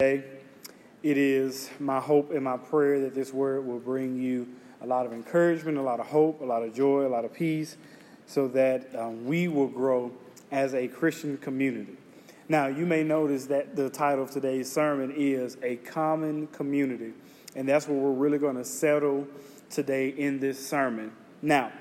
It is my hope and my prayer that this word will bring you a lot of encouragement, a lot of hope, a lot of joy, a lot of peace, so that um, we will grow as a Christian community. Now, you may notice that the title of today's sermon is A Common Community, and that's where we're really going to settle today in this sermon. Now,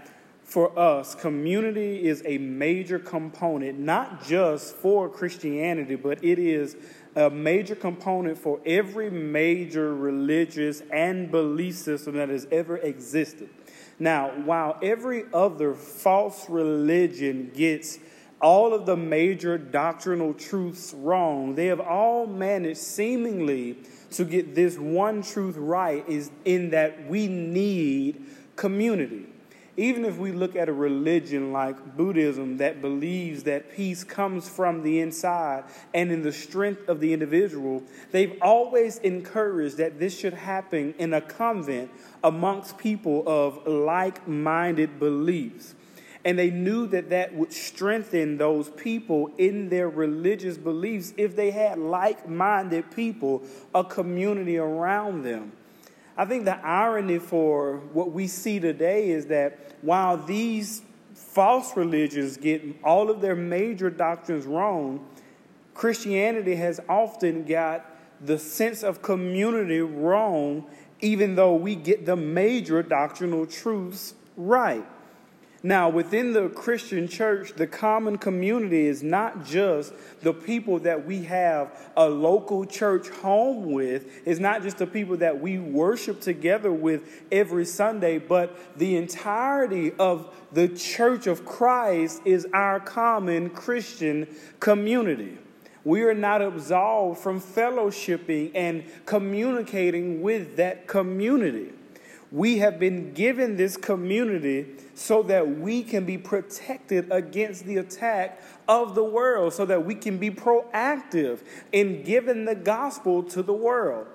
for us, community is a major component, not just for Christianity, but it is a major component for every major religious and belief system that has ever existed. Now, while every other false religion gets all of the major doctrinal truths wrong, they have all managed seemingly to get this one truth right is in that we need community even if we look at a religion like Buddhism that believes that peace comes from the inside and in the strength of the individual, they've always encouraged that this should happen in a convent amongst people of like minded beliefs. And they knew that that would strengthen those people in their religious beliefs if they had like minded people, a community around them. I think the irony for what we see today is that while these false religions get all of their major doctrines wrong, Christianity has often got the sense of community wrong, even though we get the major doctrinal truths right. Now, within the Christian church, the common community is not just the people that we have a local church home with, it's not just the people that we worship together with every Sunday, but the entirety of the church of Christ is our common Christian community. We are not absolved from fellowshipping and communicating with that community. We have been given this community so that we can be protected against the attack of the world, so that we can be proactive in giving the gospel to the world.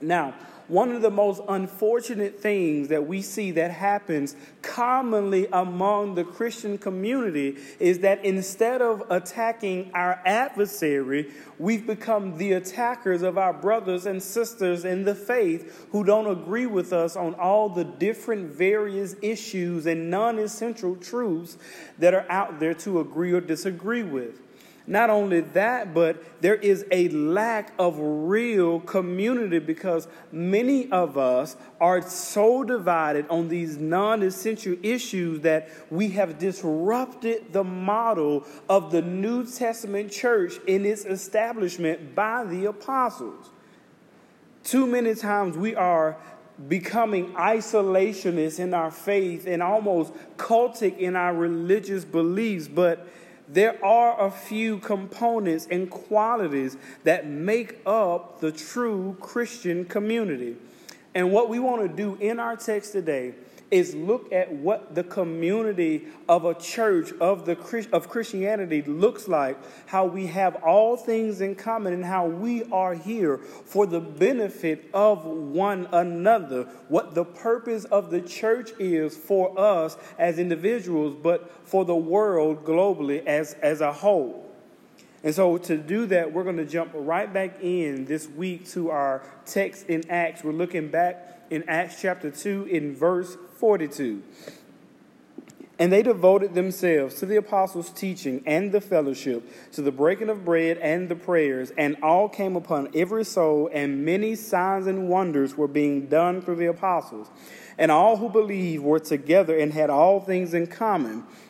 Now, one of the most unfortunate things that we see that happens commonly among the Christian community is that instead of attacking our adversary, we've become the attackers of our brothers and sisters in the faith who don't agree with us on all the different various issues and non essential truths that are out there to agree or disagree with. Not only that, but there is a lack of real community because many of us are so divided on these non essential issues that we have disrupted the model of the New Testament church in its establishment by the apostles. Too many times we are becoming isolationists in our faith and almost cultic in our religious beliefs, but there are a few components and qualities that make up the true Christian community. And what we want to do in our text today is look at what the community of a church of the of Christianity looks like, how we have all things in common and how we are here for the benefit of one another. What the purpose of the church is for us as individuals, but for the world globally as, as a whole. And so, to do that, we're going to jump right back in this week to our text in Acts. We're looking back in Acts chapter 2 in verse 42. And they devoted themselves to the apostles' teaching and the fellowship, to the breaking of bread and the prayers, and all came upon every soul, and many signs and wonders were being done through the apostles. And all who believed were together and had all things in common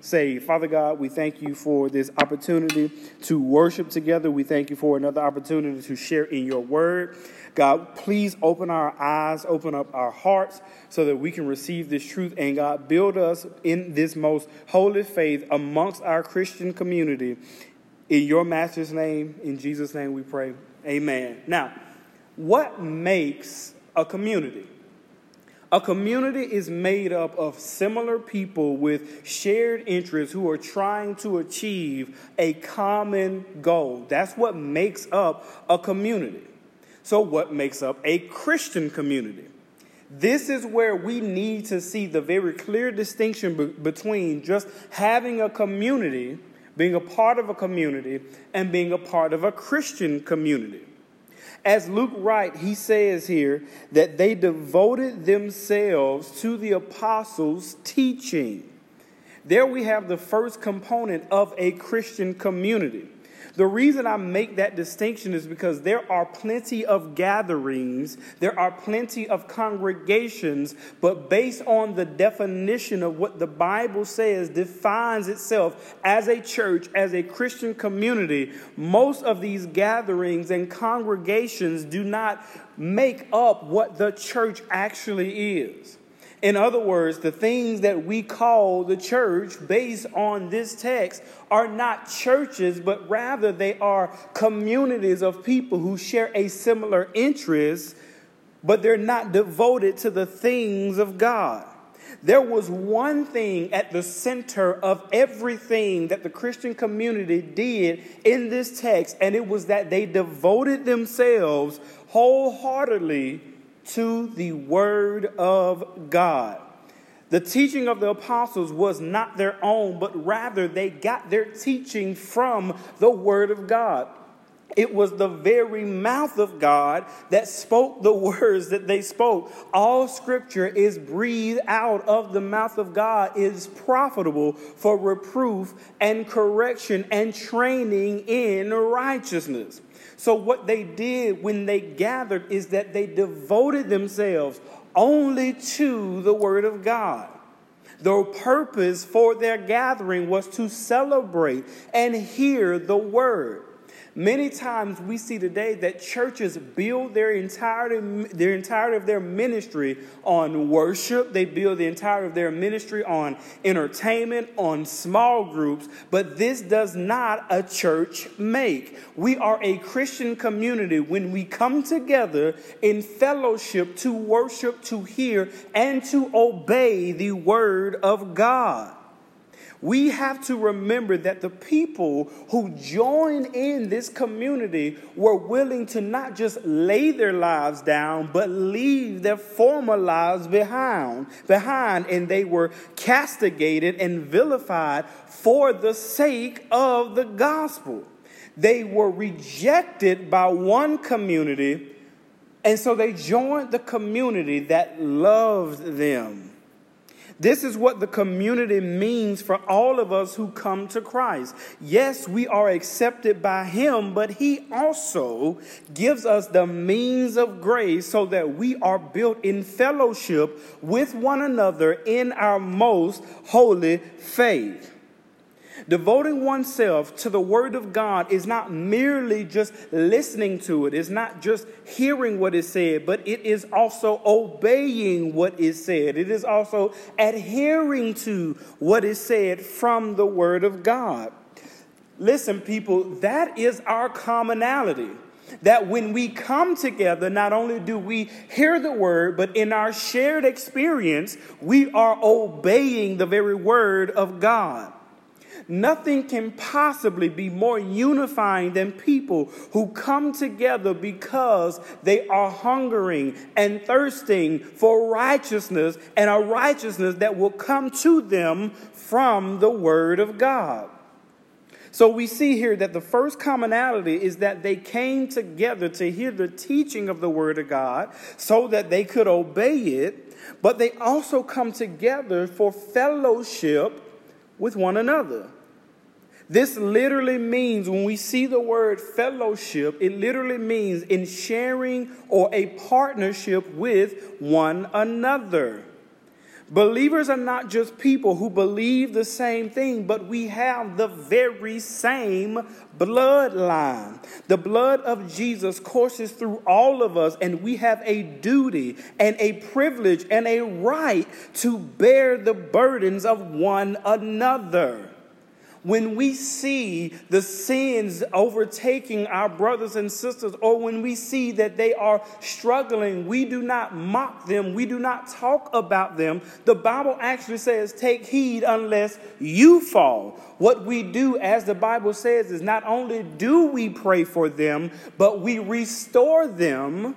saved. Father God, we thank you for this opportunity to worship together. We thank you for another opportunity to share in your word. God, please open our eyes, open up our hearts so that we can receive this truth. And God, build us in this most holy faith amongst our Christian community. In your master's name, in Jesus' name we pray. Amen. Now, what makes a community? A community is made up of similar people with shared interests who are trying to achieve a common goal. That's what makes up a community. So, what makes up a Christian community? This is where we need to see the very clear distinction be- between just having a community, being a part of a community, and being a part of a Christian community. As Luke writes, he says here that they devoted themselves to the apostles' teaching. There we have the first component of a Christian community. The reason I make that distinction is because there are plenty of gatherings, there are plenty of congregations, but based on the definition of what the Bible says defines itself as a church, as a Christian community, most of these gatherings and congregations do not make up what the church actually is. In other words, the things that we call the church based on this text are not churches, but rather they are communities of people who share a similar interest, but they're not devoted to the things of God. There was one thing at the center of everything that the Christian community did in this text, and it was that they devoted themselves wholeheartedly to the Word of God. The teaching of the apostles was not their own, but rather they got their teaching from the Word of God. It was the very mouth of God that spoke the words that they spoke. All scripture is breathed out of the mouth of God, is profitable for reproof and correction and training in righteousness. So, what they did when they gathered is that they devoted themselves only to the Word of God. The purpose for their gathering was to celebrate and hear the Word. Many times we see today that churches build their entirety, their entirety of their ministry on worship. They build the entirety of their ministry on entertainment, on small groups, but this does not a church make. We are a Christian community when we come together in fellowship to worship, to hear, and to obey the word of God we have to remember that the people who joined in this community were willing to not just lay their lives down, but leave their former lives behind, behind, and they were castigated and vilified for the sake of the gospel. They were rejected by one community, and so they joined the community that loved them. This is what the community means for all of us who come to Christ. Yes, we are accepted by Him, but He also gives us the means of grace so that we are built in fellowship with one another in our most holy faith. Devoting oneself to the Word of God is not merely just listening to it, it's not just hearing what is said, but it is also obeying what is said. It is also adhering to what is said from the Word of God. Listen, people, that is our commonality that when we come together, not only do we hear the word, but in our shared experience, we are obeying the very word of God. Nothing can possibly be more unifying than people who come together because they are hungering and thirsting for righteousness and a righteousness that will come to them from the Word of God. So we see here that the first commonality is that they came together to hear the teaching of the Word of God so that they could obey it, but they also come together for fellowship with one another. This literally means, when we see the word fellowship, it literally means in sharing or a partnership with one another. Believers are not just people who believe the same thing, but we have the very same bloodline. The blood of Jesus courses through all of us, and we have a duty and a privilege and a right to bear the burdens of one another. When we see the sins overtaking our brothers and sisters, or when we see that they are struggling, we do not mock them, we do not talk about them. The Bible actually says, Take heed unless you fall. What we do, as the Bible says, is not only do we pray for them, but we restore them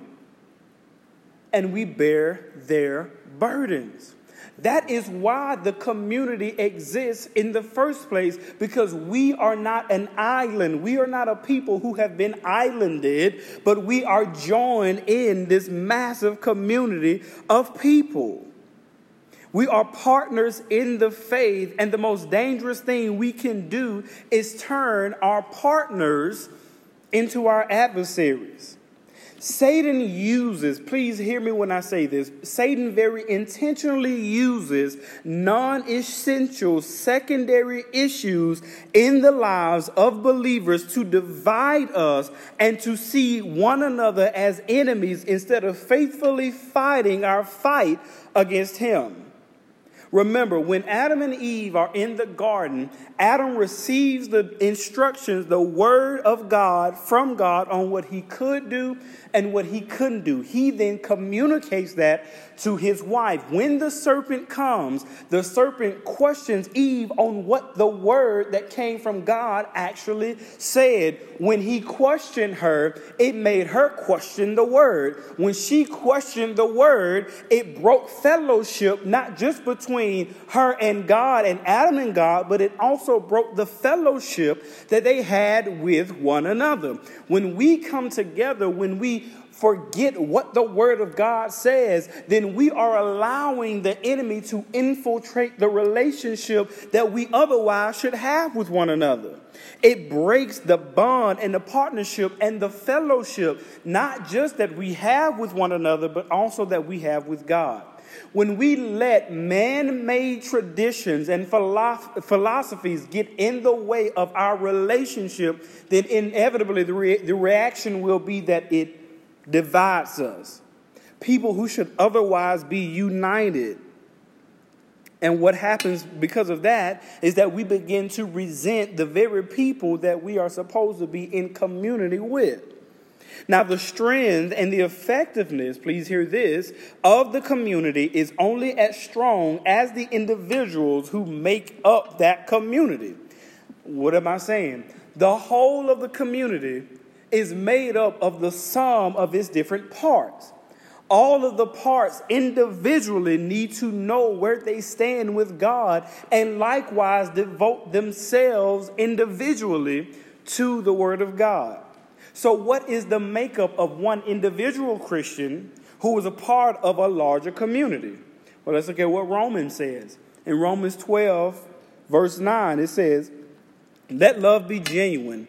and we bear their burdens. That is why the community exists in the first place because we are not an island. We are not a people who have been islanded, but we are joined in this massive community of people. We are partners in the faith, and the most dangerous thing we can do is turn our partners into our adversaries. Satan uses, please hear me when I say this, Satan very intentionally uses non essential secondary issues in the lives of believers to divide us and to see one another as enemies instead of faithfully fighting our fight against him. Remember, when Adam and Eve are in the garden, Adam receives the instructions, the word of God from God on what he could do and what he couldn't do. He then communicates that to his wife. When the serpent comes, the serpent questions Eve on what the word that came from God actually said. When he questioned her, it made her question the word. When she questioned the word, it broke fellowship not just between her and God and Adam and God, but it also broke the fellowship that they had with one another. When we come together, when forget what the Word of God says, then we are allowing the enemy to infiltrate the relationship that we otherwise should have with one another. It breaks the bond and the partnership and the fellowship, not just that we have with one another, but also that we have with God. When we let man made traditions and philosophies get in the way of our relationship, then inevitably the, re- the reaction will be that it divides us. People who should otherwise be united. And what happens because of that is that we begin to resent the very people that we are supposed to be in community with. Now, the strength and the effectiveness, please hear this, of the community is only as strong as the individuals who make up that community. What am I saying? The whole of the community is made up of the sum of its different parts. All of the parts individually need to know where they stand with God and likewise devote themselves individually to the Word of God. So, what is the makeup of one individual Christian who is a part of a larger community? Well, let's look at what Romans says. In Romans 12, verse 9, it says, Let love be genuine.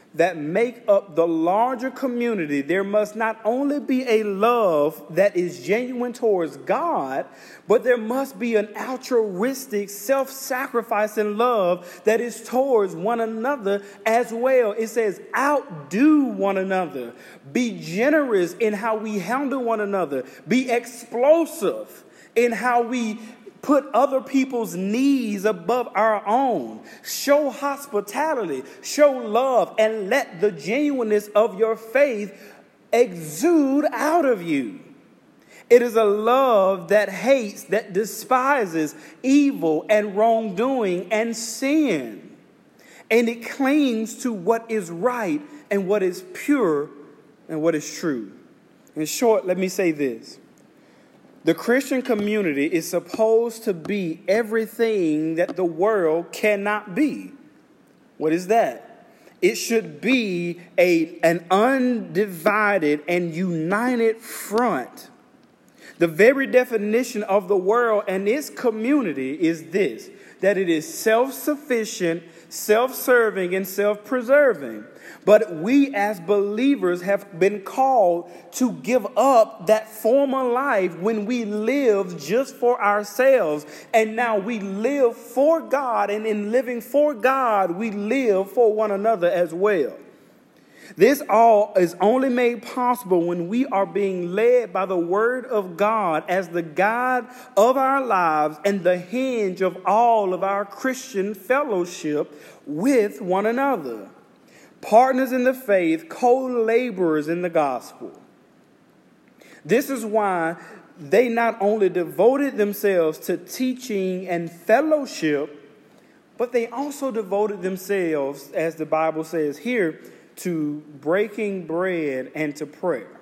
that make up the larger community, there must not only be a love that is genuine towards God, but there must be an altruistic, self sacrificing love that is towards one another as well. It says, outdo one another, be generous in how we handle one another, be explosive in how we put other people's needs above our own. Show hospitality, show love, and let the genuineness of your faith exude out of you. It is a love that hates, that despises evil and wrongdoing and sin. And it clings to what is right and what is pure and what is true. In short, let me say this the Christian community is supposed to be everything that the world cannot be. What is that? It should be a, an undivided and united front. The very definition of the world and its community is this that it is self sufficient, self serving, and self preserving. But we as believers have been called to give up that former life when we lived just for ourselves. And now we live for God, and in living for God, we live for one another as well. This all is only made possible when we are being led by the Word of God as the guide of our lives and the hinge of all of our Christian fellowship with one another. Partners in the faith, co laborers in the gospel. This is why they not only devoted themselves to teaching and fellowship, but they also devoted themselves, as the Bible says here, to breaking bread and to prayer.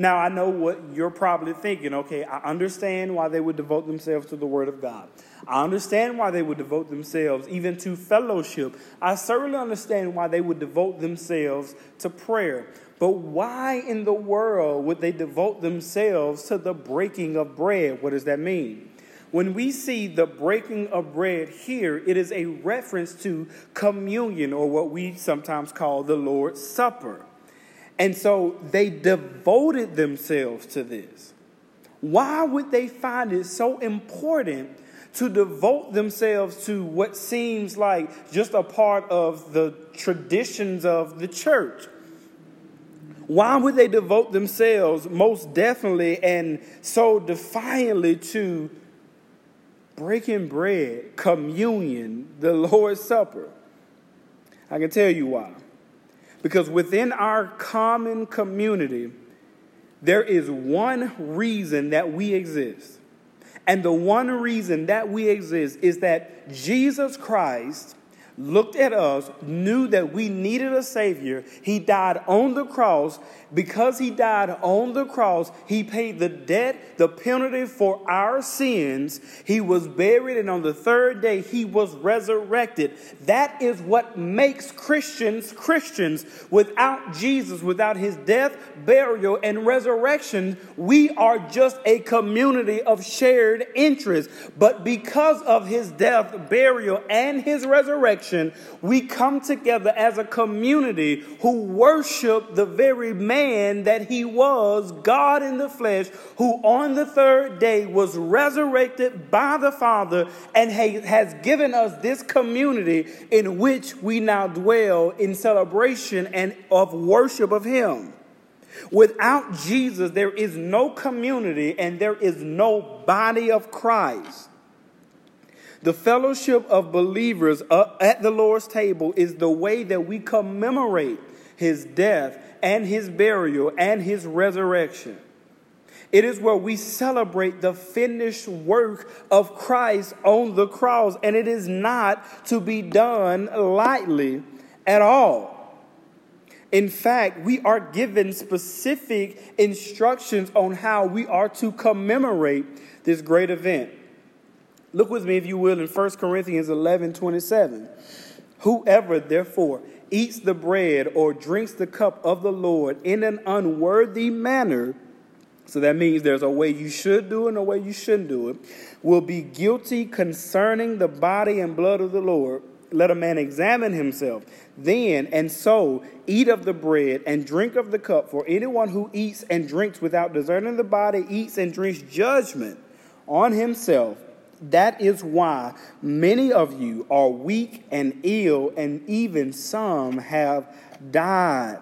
Now, I know what you're probably thinking. Okay, I understand why they would devote themselves to the Word of God. I understand why they would devote themselves even to fellowship. I certainly understand why they would devote themselves to prayer. But why in the world would they devote themselves to the breaking of bread? What does that mean? When we see the breaking of bread here, it is a reference to communion, or what we sometimes call the Lord's Supper. And so they devoted themselves to this. Why would they find it so important to devote themselves to what seems like just a part of the traditions of the church? Why would they devote themselves most definitely and so defiantly to breaking bread, communion, the Lord's Supper. I can tell you why. Because within our common community, there is one reason that we exist. And the one reason that we exist is that Jesus Christ looked at us, knew that we needed a Savior. He died on the cross. Because He died on the cross, He paid the debt, the penalty for our sins. He was buried, and on the third day, He was resurrected. That is what makes Christians Christians. Without Jesus, without His death, burial, and resurrection, we are just a community of shared interests. But because of His death, burial, and His resurrection, we come together as a community who worship the very man that he was, God in the flesh, who on the third day was resurrected by the Father and has given us this community in which we now dwell in celebration and of worship of him. Without Jesus, there is no community and there is no body of Christ. The fellowship of believers uh, at the Lord's table is the way that we commemorate his death and his burial and his resurrection. It is where we celebrate the finished work of Christ on the cross, and it is not to be done lightly at all. In fact, we are given specific instructions on how we are to commemorate this great event. Look with me, if you will, in 1 Corinthians 11 27. Whoever, therefore, eats the bread or drinks the cup of the Lord in an unworthy manner, so that means there's a way you should do it and a way you shouldn't do it, will be guilty concerning the body and blood of the Lord. Let a man examine himself. Then and so eat of the bread and drink of the cup. For anyone who eats and drinks without discerning the body eats and drinks judgment on himself that is why many of you are weak and ill, and even some have died.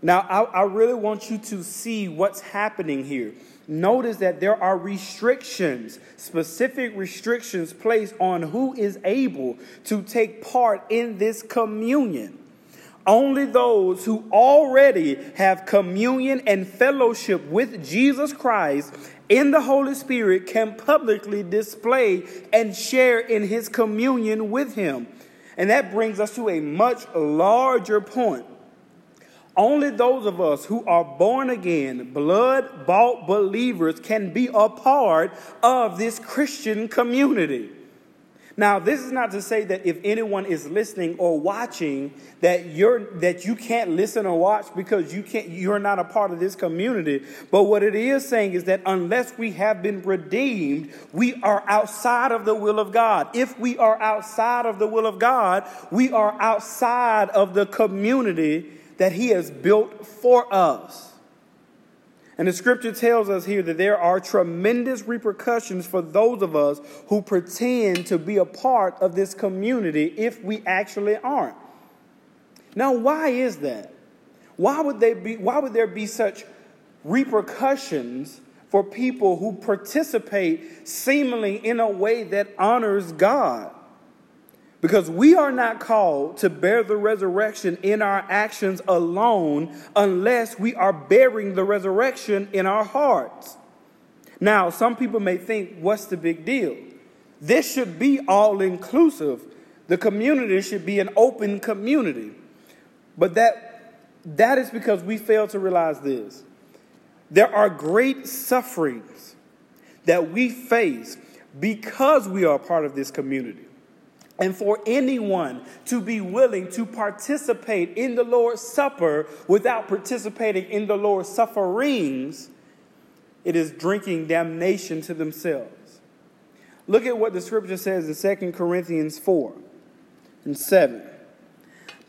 Now, I, I, really want you to see what's happening here. Notice that there are restrictions, specific restrictions placed on who is able to take part in this communion. Only those who already have communion and fellowship with Jesus Christ in the Holy Spirit can publicly display and share in his communion with him. And that brings us to a much larger point. Only those of us who are born again, blood bought believers can be a part of this Christian community. Now, this is not to say that if anyone is listening or watching that you're that you can't listen or watch because you can't you're not a part of this community. But what it is saying is that unless we have been redeemed, we are outside of the will of God. If we are outside of the will of God, we are outside of the community that he has built for us. And the scripture tells us here that there are tremendous repercussions for those of us who pretend to be a part of this community if we actually aren't. Now, why is that? Why would, they be, why would there be such repercussions for people who participate seemingly in a way that honors God? Because we are not called to bear the resurrection in our actions alone unless we are bearing the resurrection in our hearts. Now, some people may think, what's the big deal? This should be all inclusive. The community should be an open community. But that, that is because we fail to realize this. There are great sufferings that we face because we are part of this community. And for anyone to be willing to participate in the Lord's Supper without participating in the Lord's sufferings, it is drinking damnation to themselves. Look at what the scripture says in 2 Corinthians 4 and 7.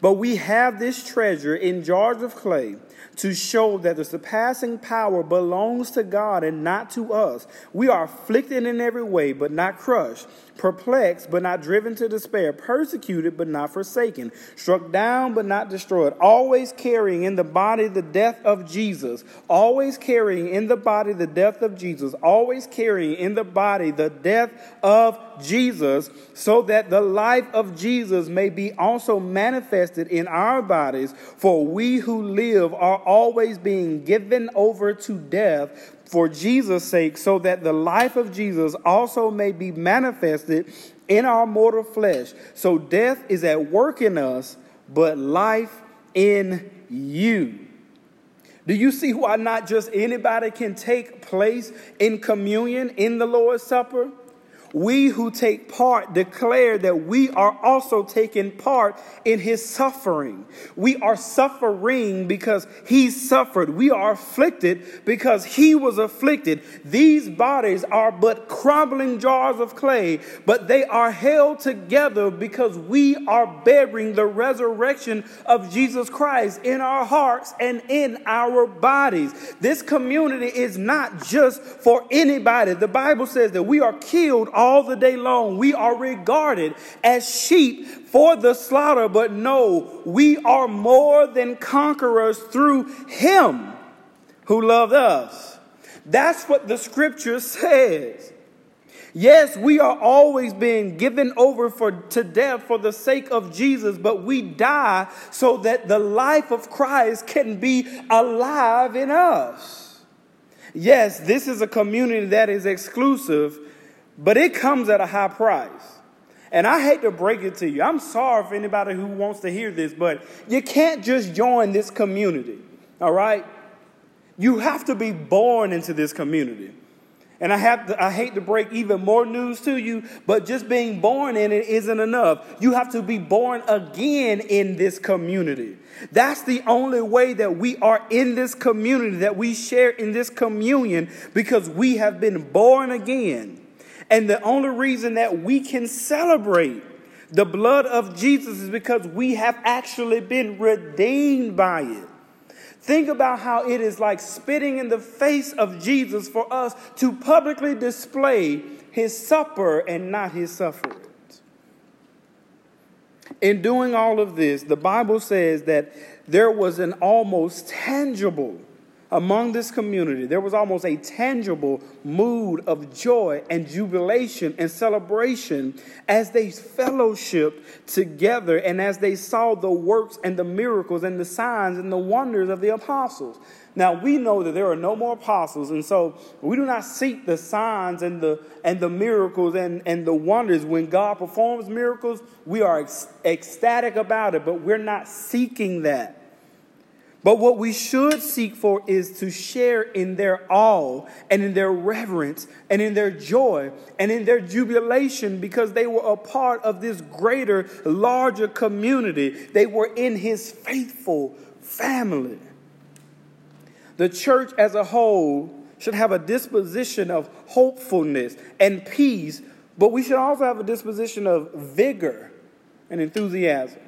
But we have this treasure in jars of clay to show that the surpassing power belongs to God and not to us. We are afflicted in every way, but not crushed perplexed but not driven to despair, persecuted but not forsaken, struck down but not destroyed, always carrying in the body the death of Jesus, always carrying in the body the death of Jesus, always carrying in the body the death of Jesus, so that the life of Jesus may be also manifested in our bodies. For we who live are always being given over to death for Jesus' sake, so that the life of Jesus also may be manifested in our mortal flesh. So death is at work in us, but life in you. Do you see why not just anybody can take place in communion in the Lord's Supper? We who take part declare that we are also taking part in his suffering. We are suffering because he suffered. We are afflicted because he was afflicted. These bodies are but crumbling jars of clay, but they are held together because we are bearing the resurrection of Jesus Christ in our hearts and in our bodies. This community is not just for anybody. The Bible says that we are killed all the day long. We are regarded as sheep for the slaughter, but no, we are more than conquerors through Him who loved us. That's what the scripture says. Yes, we are always being given over for, to death for the sake of Jesus, but we die so that the life of Christ can be alive in us. Yes, this is a community that is exclusive but it comes at a high price. And I hate to break it to you. I'm sorry for anybody who wants to hear this, but you can't just join this community, all right? You have to be born into this community. And I have to, I hate to break even more news to you, but just being born in it isn't enough. You have to be born again in this community. That's the only way that we are in this community, that we share in this communion, because we have been born again. And the only reason that we can celebrate the blood of Jesus is because we have actually been redeemed by it. Think about how it is like spitting in the face of Jesus for us to publicly display his supper and not his sufferings. In doing all of this, the Bible says that there was an almost tangible among this community, there was almost a tangible mood of joy and jubilation and celebration as they fellowshiped together and as they saw the works and the miracles and the signs and the wonders of the apostles. Now we know that there are no more apostles, and so we do not seek the signs and the and the miracles and, and the wonders. When God performs miracles, we are ecstatic about it, but we're not seeking that. But what we should seek for is to share in their awe and in their reverence and in their joy and in their jubilation because they were a part of this greater, larger community. They were in his faithful family. The church as a whole should have a disposition of hopefulness and peace, but we should also have a disposition of vigor and enthusiasm.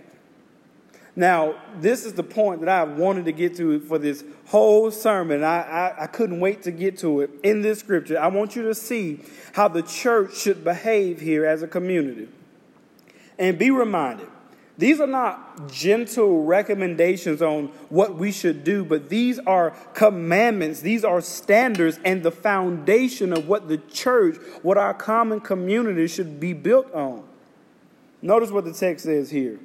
Now, this is the point that I wanted to get to for this whole sermon. I, I, I, couldn't wait to get to it in this scripture. I want you to see how the church should behave here as a community. And be reminded these are not gentle recommendations on what we should do, but these are commandments, these are standards, and the foundation of what the church, what our common community should be built on. Notice what the text says here.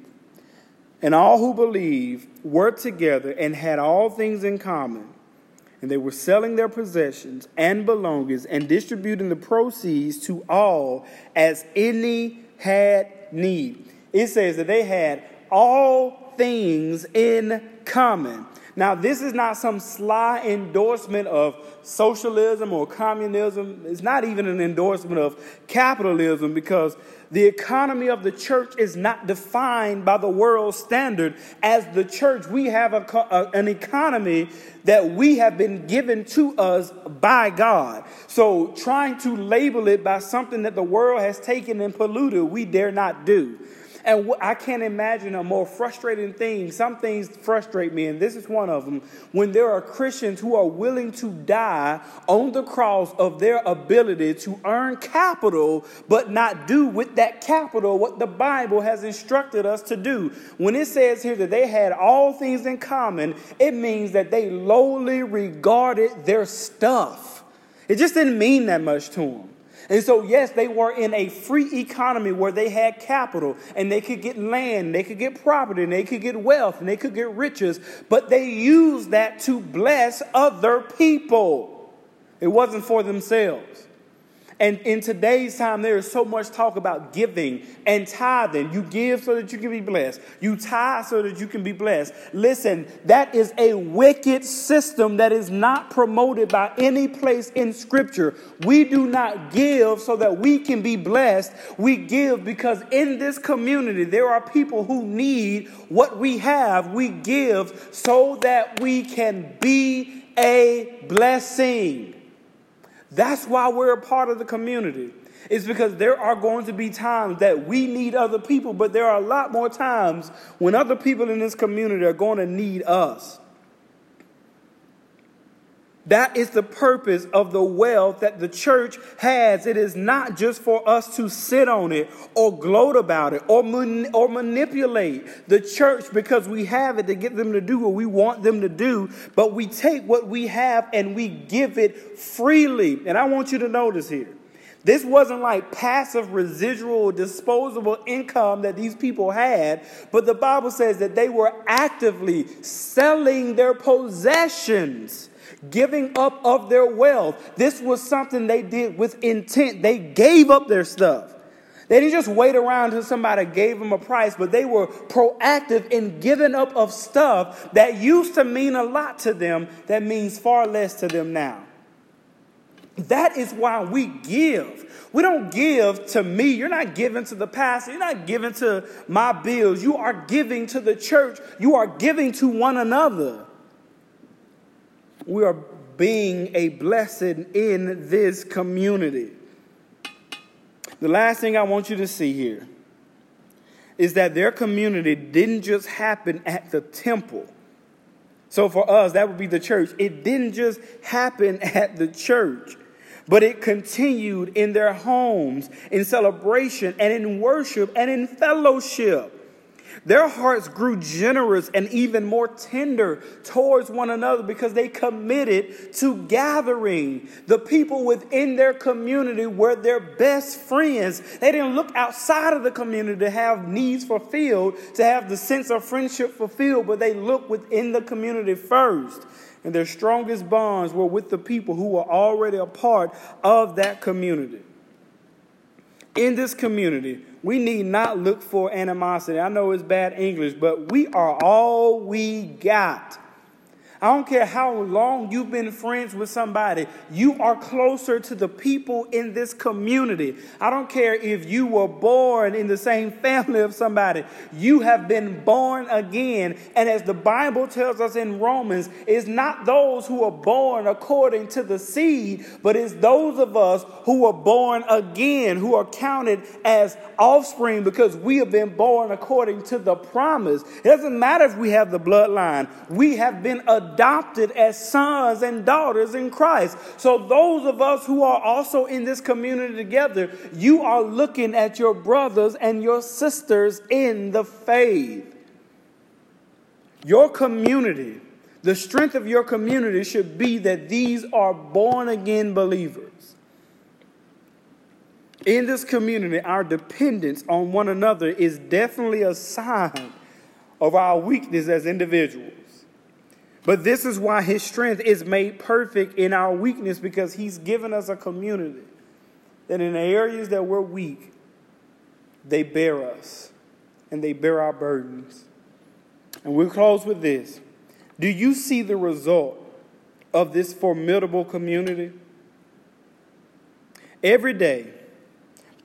And all who believed were together and had all things in common. And they were selling their possessions and belongings and distributing the proceeds to all as any had need. It says that they had all things in common. Now, this is not some sly endorsement of socialism or communism. It's not even an endorsement of capitalism because the economy of the church is not defined by the world standard. As the church, we have a, a, an economy that we have been given to us by God. So, trying to label it by something that the world has taken and polluted, we dare not do. And I can't imagine a more frustrating thing. Some things frustrate me, and this is one of them. When there are Christians who are willing to die on the cross of their ability to earn capital, but not do with that capital what the Bible has instructed us to do. When it says here that they had all things in common, it means that they lowly regarded their stuff. It just didn't mean that much to them. And so, yes, they were in a free economy where they had capital and they could get land, they could get property, and they could get wealth, and they could get riches, but they used that to bless other people. It wasn't for themselves. And in today's time, there is so much talk about giving and tithing. You give so that you can be blessed. You tithe so that you can be blessed. Listen, that is a wicked system that is not promoted by any place in Scripture. We do not give so that we can be blessed. We give because in this community, there are people who need what we have. We give so that we can be a blessing. That's why we're a part of the community. It's because there are going to be times that we need other people, but there are a lot more times when other people in this community are going to need us. That is the purpose of the wealth that the church has. It is not just for us to sit on it or gloat about it or, man- or manipulate the church because we have it to get them to do what we want them to do, but we take what we have and we give it freely. And I want you to notice here this wasn't like passive residual disposable income that these people had, but the Bible says that they were actively selling their possessions giving up of their wealth. This was something they did with intent. They gave up their stuff. They didn't just wait around until somebody gave them a price, but they were proactive in giving up of stuff that used to mean a lot to them that means far less to them now. That is why we give. We don't give to me. You're not giving to the pastor. You're not giving to my bills. You are giving to the church. You are giving to one another we are being a blessing in this community. The last thing I want you to see here is that their community didn't just happen at the temple. So for us, that would be the church. It didn't just happen at the church, but it continued in their homes, in celebration, and in worship, and in fellowship. Their hearts grew generous and even more tender towards one another because they committed to gathering. The people within their community were their best friends. They didn't look outside of the community to have needs fulfilled, to have the sense of friendship fulfilled, but they looked within the community first. And their strongest bonds were with the people who were already a part of that community. In this community, we need not look for animosity. I know it's bad English, but we are all we got. I don't care how long you've been friends with somebody, you are closer to the people in this community. I don't care if you were born in the same family of somebody, you have been born again. And as the Bible tells us in Romans, it's not those who are born according to the seed, but it's those of us who are born again, who are counted as offspring because we have been born according to the promise. It doesn't matter if we have the bloodline, we have been adopted adopted as sons and daughters in Christ. So, those of us who are also in this community together, you are looking at your brothers and your sisters in the faith. Your community, the strength of your community should be that these are born again believers. In this community, our dependence on one another is definitely a sign of our weakness as individuals. But this is why his strength is made perfect in our weakness because he's given us a community that in the areas that we're weak, they bear us and they bear our burdens. And we'll close with this. Do you see the result of this formidable community? Every day,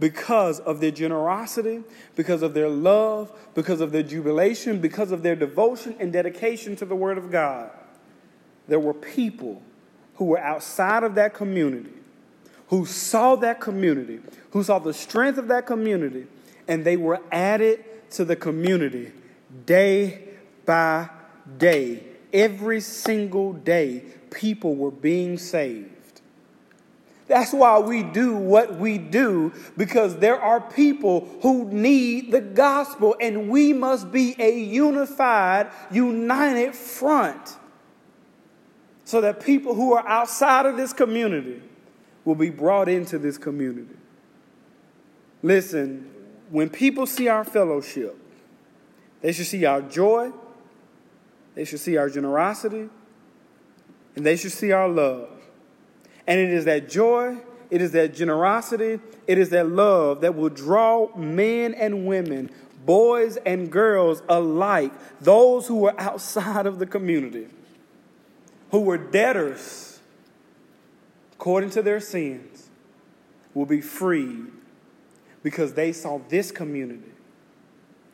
because of their generosity, because of their love, because of their jubilation, because of their devotion and dedication to the Word of God. There were people who were outside of that community, who saw that community, who saw the strength of that community, and they were added to the community day by day. Every single day, people were being saved. That's why we do what we do, because there are people who need the gospel, and we must be a unified, united front so that people who are outside of this community will be brought into this community. Listen, when people see our fellowship, they should see our joy, they should see our generosity, and they should see our love. And it is that joy, it is that generosity, it is that love that will draw men and women, boys and girls alike, those who were outside of the community, who were debtors according to their sins, will be freed because they saw this community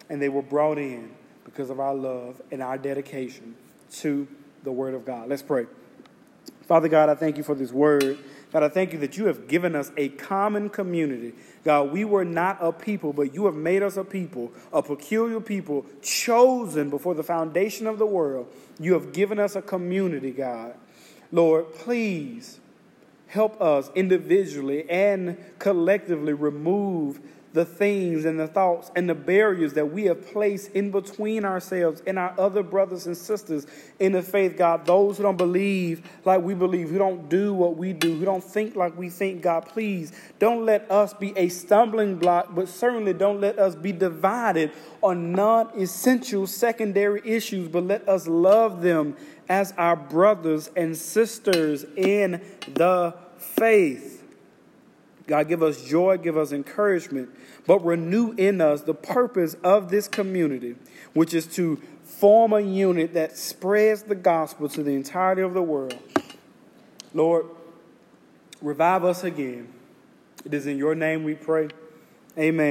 and they were brought in because of our love and our dedication to the Word of God. Let's pray. Father God, I thank you for this word. God, I thank you that you have given us a common community. God, we were not a people, but you have made us a people, a peculiar people, chosen before the foundation of the world. You have given us a community, God. Lord, please help us individually and collectively remove the things and the thoughts and the barriers that we have placed in between ourselves and our other brothers and sisters in the faith, God. Those who don't believe like we believe, who don't do what we do, who don't think like we think, God, please don't let us be a stumbling block, but certainly don't let us be divided on non essential secondary issues, but let us love them as our brothers and sisters in the faith. God, give us joy, give us encouragement, but renew in us the purpose of this community, which is to form a unit that spreads the gospel to the entirety of the world. Lord, revive us again. It is in your name we pray. Amen.